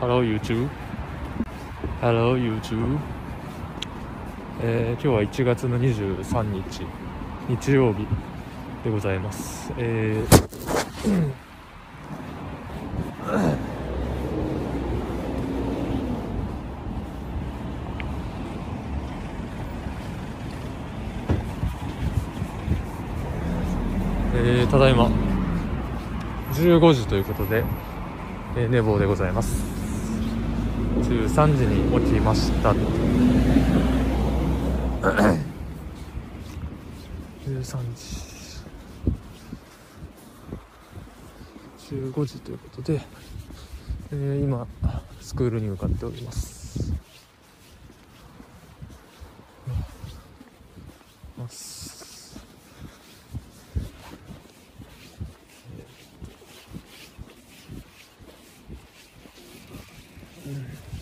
Hello YouTube. Hello YouTube. えー、今日は1月の23日日曜日でございます。えーえー、ただいま15時ということで、えー、寝坊でございます。13時に起きました。13時15時ということで、えー、今スクールに向かっております。ますうん